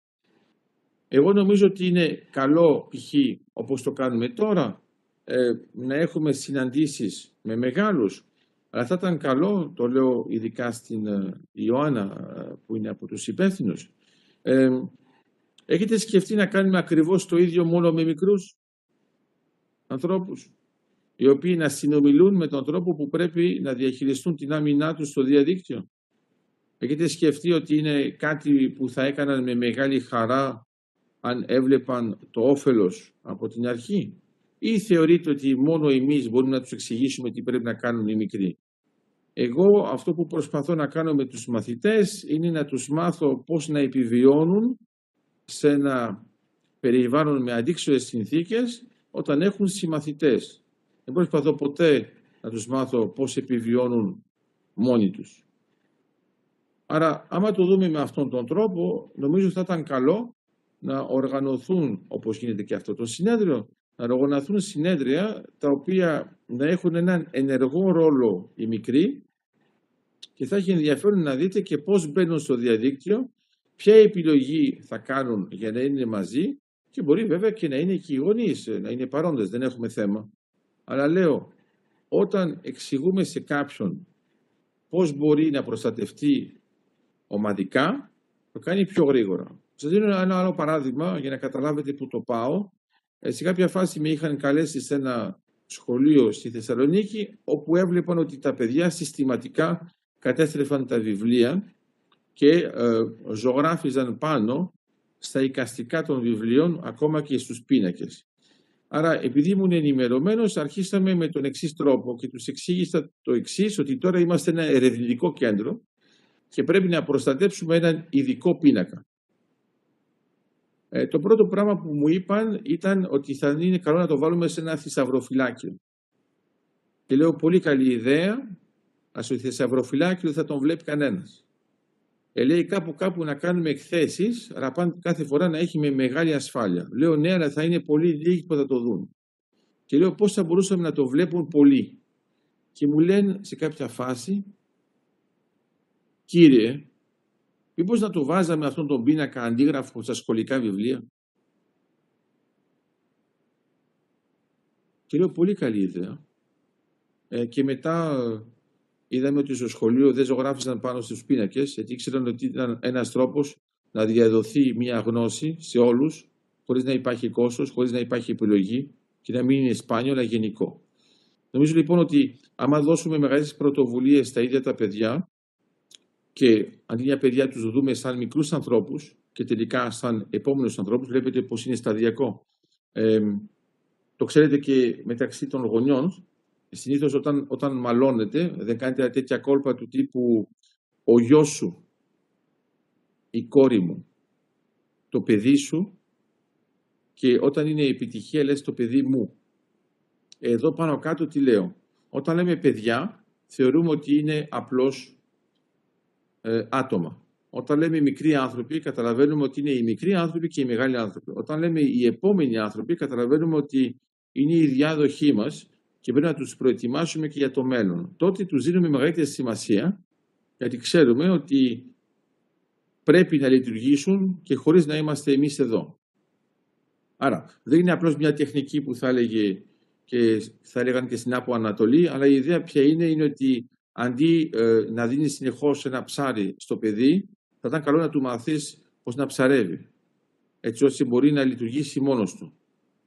Εγώ νομίζω ότι είναι καλό π.χ. όπως το κάνουμε τώρα ε, να έχουμε συναντήσεις με μεγάλους αλλά θα ήταν καλό, το λέω ειδικά στην ε, Ιωάννα ε, που είναι από τους υπεύθυνους ε, έχετε σκεφτεί να κάνουμε ακριβώς το ίδιο μόνο με μικρούς ανθρώπους οι οποίοι να συνομιλούν με τον τρόπο που πρέπει να διαχειριστούν την άμυνά τους στο διαδίκτυο; Έχετε σκεφτεί ότι είναι κάτι που θα έκαναν με μεγάλη χαρά αν έβλεπαν το όφελος από την αρχή ή θεωρείτε ότι μόνο εμείς μπορούμε να τους εξηγήσουμε τι πρέπει να κάνουν οι μικροί. Εγώ αυτό που προσπαθώ να κάνω με τους μαθητές είναι να τους μάθω πώς να επιβιώνουν σε ένα περιβάλλον με αντίξωες συνθήκες όταν έχουν συμμαθητές. Δεν προσπαθώ ποτέ να τους μάθω πώς επιβιώνουν μόνοι τους. Άρα, άμα το δούμε με αυτόν τον τρόπο, νομίζω θα ήταν καλό να οργανωθούν, όπως γίνεται και αυτό το συνέδριο, να οργανωθούν συνέδρια τα οποία να έχουν έναν ενεργό ρόλο οι μικροί και θα έχει ενδιαφέρον να δείτε και πώς μπαίνουν στο διαδίκτυο ποια επιλογή θα κάνουν για να είναι μαζί και μπορεί βέβαια και να είναι και οι γονείς, να είναι παρόντες, δεν έχουμε θέμα. Αλλά λέω, όταν εξηγούμε σε κάποιον πώς μπορεί να προστατευτεί ομαδικά, το κάνει πιο γρήγορα. Σας δίνω ένα άλλο παράδειγμα για να καταλάβετε που το πάω. Ε, σε κάποια φάση με είχαν καλέσει σε ένα σχολείο στη Θεσσαλονίκη όπου έβλεπαν ότι τα παιδιά συστηματικά κατέστρεφαν τα βιβλία και ε, ζωγράφιζαν πάνω στα οικαστικά των βιβλίων ακόμα και στους πίνακες. Άρα, επειδή ήμουν ενημερωμένος, αρχίσαμε με τον εξής τρόπο και τους εξήγησα το εξής, ότι τώρα είμαστε ένα ερευνητικό κέντρο και πρέπει να προστατέψουμε έναν ειδικό πίνακα. Ε, το πρώτο πράγμα που μου είπαν ήταν ότι θα είναι καλό να το βάλουμε σε ένα θησαυροφυλάκιο. Και λέω πολύ καλή ιδέα, ας το θησαυροφυλάκιο δεν θα τον βλέπει κανένας. Ε, λέει κάπου κάπου να κάνουμε εκθέσεις, αλλά πάντα κάθε φορά να έχει με μεγάλη ασφάλεια. Λέω ναι, αλλά θα είναι πολύ λίγοι που θα το δουν. Και λέω πώς θα μπορούσαμε να το βλέπουν πολλοί. Και μου λένε σε κάποια φάση, κύριε, μήπως να το βάζαμε αυτόν τον πίνακα αντίγραφο στα σχολικά βιβλία; Και λέω πολύ καλή ιδέα. Ε, και μετά είδαμε ότι στο σχολείο δεν ζωγράφησαν πάνω στους πίνακες, γιατί ήξεραν ότι ήταν ένας τρόπος να διαδοθεί μια γνώση σε όλους, χωρίς να υπάρχει κόστος, χωρίς να υπάρχει επιλογή και να μην είναι σπάνιο, αλλά γενικό. Νομίζω λοιπόν ότι άμα δώσουμε μεγάλες πρωτοβουλίες στα ίδια τα παιδιά και αντί για παιδιά τους δούμε σαν μικρούς ανθρώπους και τελικά σαν επόμενους ανθρώπους, βλέπετε πως είναι σταδιακό. Ε, το ξέρετε και μεταξύ των γονιών, συνήθως όταν, όταν μαλώνετε δεν κάνετε τέτοια κόλπα του τύπου ο γιος σου, η κόρη μου, το παιδί σου και όταν είναι επιτυχία λες το παιδί μου. Εδώ πάνω κάτω τι λέω. Όταν λέμε παιδιά θεωρούμε ότι είναι απλώς ε, άτομα. Όταν λέμε μικροί άνθρωποι καταλαβαίνουμε ότι είναι οι μικροί άνθρωποι και οι μεγάλοι άνθρωποι. Όταν λέμε οι επόμενοι άνθρωποι καταλαβαίνουμε ότι είναι η διάδοχή μας και πρέπει να τους προετοιμάσουμε και για το μέλλον. Τότε τους δίνουμε μεγαλύτερη σημασία γιατί ξέρουμε ότι πρέπει να λειτουργήσουν και χωρίς να είμαστε εμείς εδώ. Άρα δεν είναι απλώς μια τεχνική που θα έλεγε και θα έλεγαν και στην Άπο Ανατολή, αλλά η ιδέα ποια είναι, είναι ότι αντί ε, να δίνεις συνεχώς ένα ψάρι στο παιδί, θα ήταν καλό να του μαθείς πώς να ψαρεύει, έτσι ώστε μπορεί να λειτουργήσει μόνος του.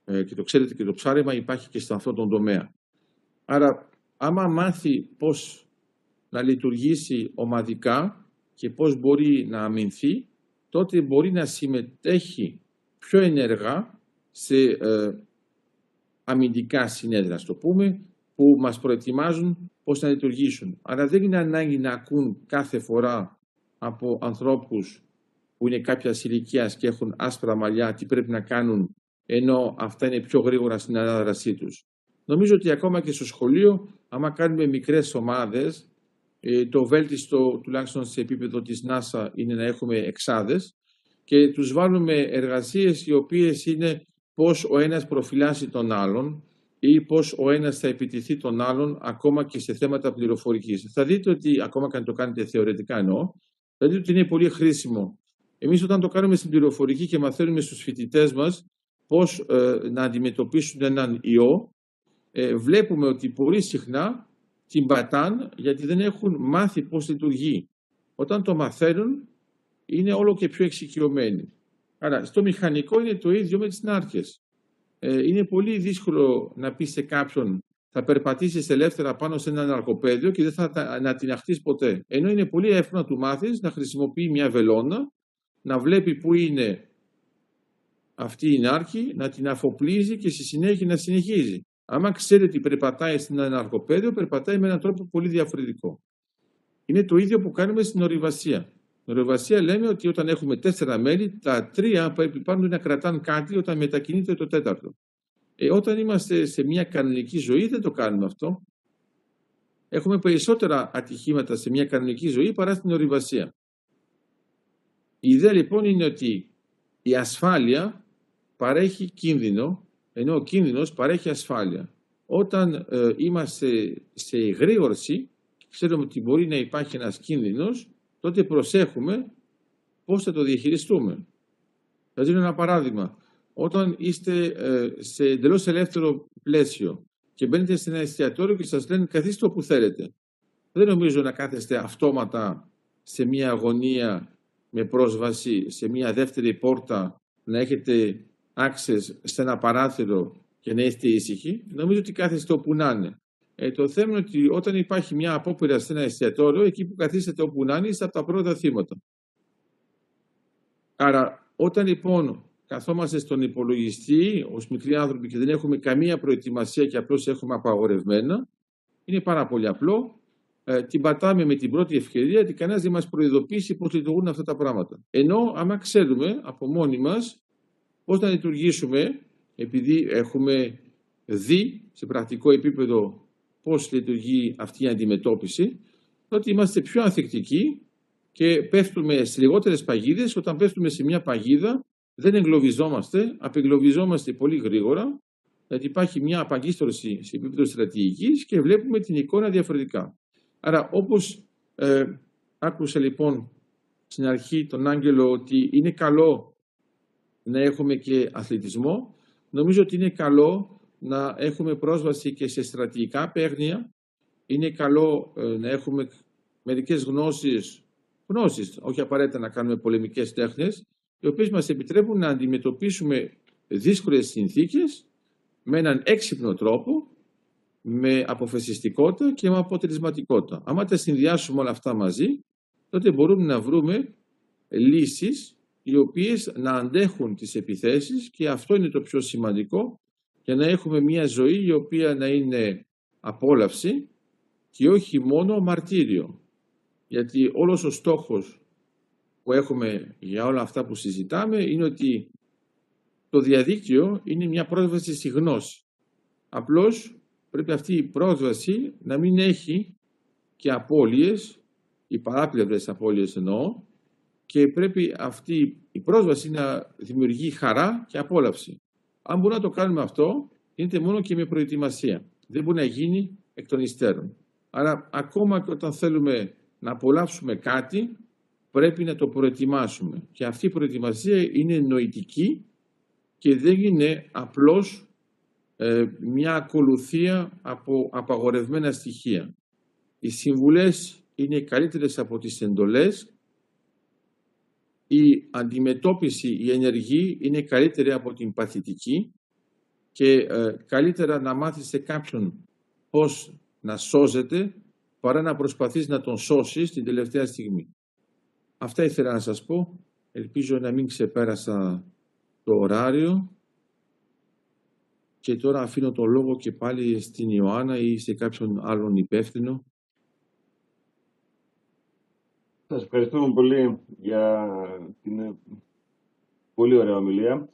Ε, και το ξέρετε και το ψάρεμα υπάρχει και σε αυτόν τον τομέα. Άρα, άμα μάθει πώς να λειτουργήσει ομαδικά και πώς μπορεί να αμυνθεί, τότε μπορεί να συμμετέχει πιο ενεργά σε ε, αμυντικά συνέδρα, το πούμε, που μας προετοιμάζουν πώς να λειτουργήσουν. Άρα δεν είναι ανάγκη να ακούν κάθε φορά από ανθρώπους που είναι κάποια ηλικία και έχουν άσπρα μαλλιά τι πρέπει να κάνουν ενώ αυτά είναι πιο γρήγορα στην ανάδρασή τους. Νομίζω ότι ακόμα και στο σχολείο, άμα κάνουμε μικρές ομάδες, ε, το βέλτιστο τουλάχιστον σε επίπεδο της NASA είναι να έχουμε εξάδες και τους βάλουμε εργασίες οι οποίες είναι πώς ο ένας προφυλάσσει τον άλλον ή πώς ο ένας θα επιτηθεί τον άλλον ακόμα και σε θέματα πληροφορικής. Θα δείτε ότι, ακόμα και αν το κάνετε θεωρητικά εννοώ, θα δείτε ότι είναι πολύ χρήσιμο. Εμείς όταν το κάνουμε στην πληροφορική και μαθαίνουμε στους φοιτητές μας πώς ε, να αντιμετωπίσουν έναν ιό, ε, βλέπουμε ότι πολύ συχνά την πατάν γιατί δεν έχουν μάθει πώς λειτουργεί. Όταν το μαθαίνουν είναι όλο και πιο εξοικειωμένοι. Άρα στο μηχανικό είναι το ίδιο με τις νάρκες. Ε, είναι πολύ δύσκολο να πεις σε κάποιον θα περπατήσεις ελεύθερα πάνω σε ένα ναρκοπαίδιο και δεν θα να την αχτείς ποτέ. Ενώ είναι πολύ εύκολο να του μάθεις να χρησιμοποιεί μια βελόνα, να βλέπει πού είναι αυτή η νάρκη, να την αφοπλίζει και στη συνέχεια να συνεχίζει. Άμα ξέρει ότι περπατάει στην ναρκοπαίδιο, περπατάει με έναν τρόπο πολύ διαφορετικό. Είναι το ίδιο που κάνουμε στην ορειβασία. Στην ορειβασία λέμε ότι όταν έχουμε τέσσερα μέλη, τα τρία πρέπει πάνω να κρατάνε κάτι όταν μετακινείται το τέταρτο. Ε, όταν είμαστε σε μια κανονική ζωή δεν το κάνουμε αυτό. Έχουμε περισσότερα ατυχήματα σε μια κανονική ζωή παρά στην ορειβασία. Η ιδέα λοιπόν είναι ότι η ασφάλεια παρέχει κίνδυνο ενώ ο κίνδυνος παρέχει ασφάλεια. Όταν ε, είμαστε σε εγρήγορση, ξέρουμε ότι μπορεί να υπάρχει ένας κίνδυνος, τότε προσέχουμε πώς θα το διαχειριστούμε. Θα δίνω ένα παράδειγμα. Όταν είστε ε, σε εντελώς ελεύθερο πλαίσιο και μπαίνετε σε ένα εστιατόριο και σας λένε καθίστε όπου θέλετε. Δεν νομίζω να κάθεστε αυτόματα σε μια αγωνία με πρόσβαση σε μια δεύτερη πόρτα να έχετε access σε ένα παράθυρο και να είστε ήσυχοι. Νομίζω ότι κάθεστε όπου να είναι. Ε, το θέμα είναι ότι όταν υπάρχει μια απόπειρα σε ένα εστιατόριο, εκεί που καθίσετε όπου να είναι, είστε από τα πρώτα θύματα. Άρα, όταν λοιπόν καθόμαστε στον υπολογιστή ως μικροί άνθρωποι και δεν έχουμε καμία προετοιμασία και απλώς έχουμε απαγορευμένα, είναι πάρα πολύ απλό. Ε, την πατάμε με την πρώτη ευκαιρία ότι κανένας δεν μας προειδοποιήσει πώς λειτουργούν αυτά τα πράγματα. Ενώ άμα ξέρουμε από μόνοι μας πώς να λειτουργήσουμε, επειδή έχουμε δει σε πρακτικό επίπεδο πώς λειτουργεί αυτή η αντιμετώπιση, τότε είμαστε πιο ανθεκτικοί και πέφτουμε σε λιγότερες παγίδες. Όταν πέφτουμε σε μια παγίδα δεν εγκλωβιζόμαστε, απεγκλωβιζόμαστε πολύ γρήγορα, γιατί υπάρχει μια απαγκίστρωση σε επίπεδο στρατηγικής και βλέπουμε την εικόνα διαφορετικά. Άρα όπως ε, άκουσα λοιπόν στην αρχή τον Άγγελο ότι είναι καλό να έχουμε και αθλητισμό, νομίζω ότι είναι καλό να έχουμε πρόσβαση και σε στρατηγικά παίγνια. Είναι καλό ε, να έχουμε μερικές γνώσεις, γνώσεις, όχι απαραίτητα να κάνουμε πολεμικές τέχνες, οι οποίες μας επιτρέπουν να αντιμετωπίσουμε δύσκολες συνθήκες με έναν έξυπνο τρόπο, με αποφασιστικότητα και με αποτελεσματικότητα. Αν τα συνδυάσουμε όλα αυτά μαζί, τότε μπορούμε να βρούμε λύσεις οι οποίες να αντέχουν τις επιθέσεις και αυτό είναι το πιο σημαντικό για να έχουμε μια ζωή η οποία να είναι απόλαυση και όχι μόνο μαρτύριο. Γιατί όλος ο στόχος που έχουμε για όλα αυτά που συζητάμε είναι ότι το διαδίκτυο είναι μια πρόσβαση στη γνώση. Απλώς πρέπει αυτή η πρόσβαση να μην έχει και απώλειες, οι παράπλευρες απώλειες εννοώ, και πρέπει αυτή η πρόσβαση να δημιουργεί χαρά και απόλαυση. Αν μπορούμε να το κάνουμε αυτό, γίνεται μόνο και με προετοιμασία. Δεν μπορεί να γίνει εκ των υστέρων. Άρα ακόμα και όταν θέλουμε να απολαύσουμε κάτι, πρέπει να το προετοιμάσουμε. Και αυτή η προετοιμασία είναι νοητική και δεν είναι απλώς ε, μια ακολουθία από απαγορευμένα στοιχεία. Οι συμβουλές είναι καλύτερες από τις εντολές, η αντιμετώπιση, η ενεργή είναι καλύτερη από την παθητική και ε, καλύτερα να μάθεις σε κάποιον πώς να σώζεται παρά να προσπαθείς να τον σώσεις την τελευταία στιγμή. Αυτά ήθελα να σας πω. Ελπίζω να μην ξεπέρασα το ωράριο. Και τώρα αφήνω το λόγο και πάλι στην Ιωάννα ή σε κάποιον άλλον υπεύθυνο. Σας ευχαριστούμε πολύ για την πολύ ωραία ομιλία.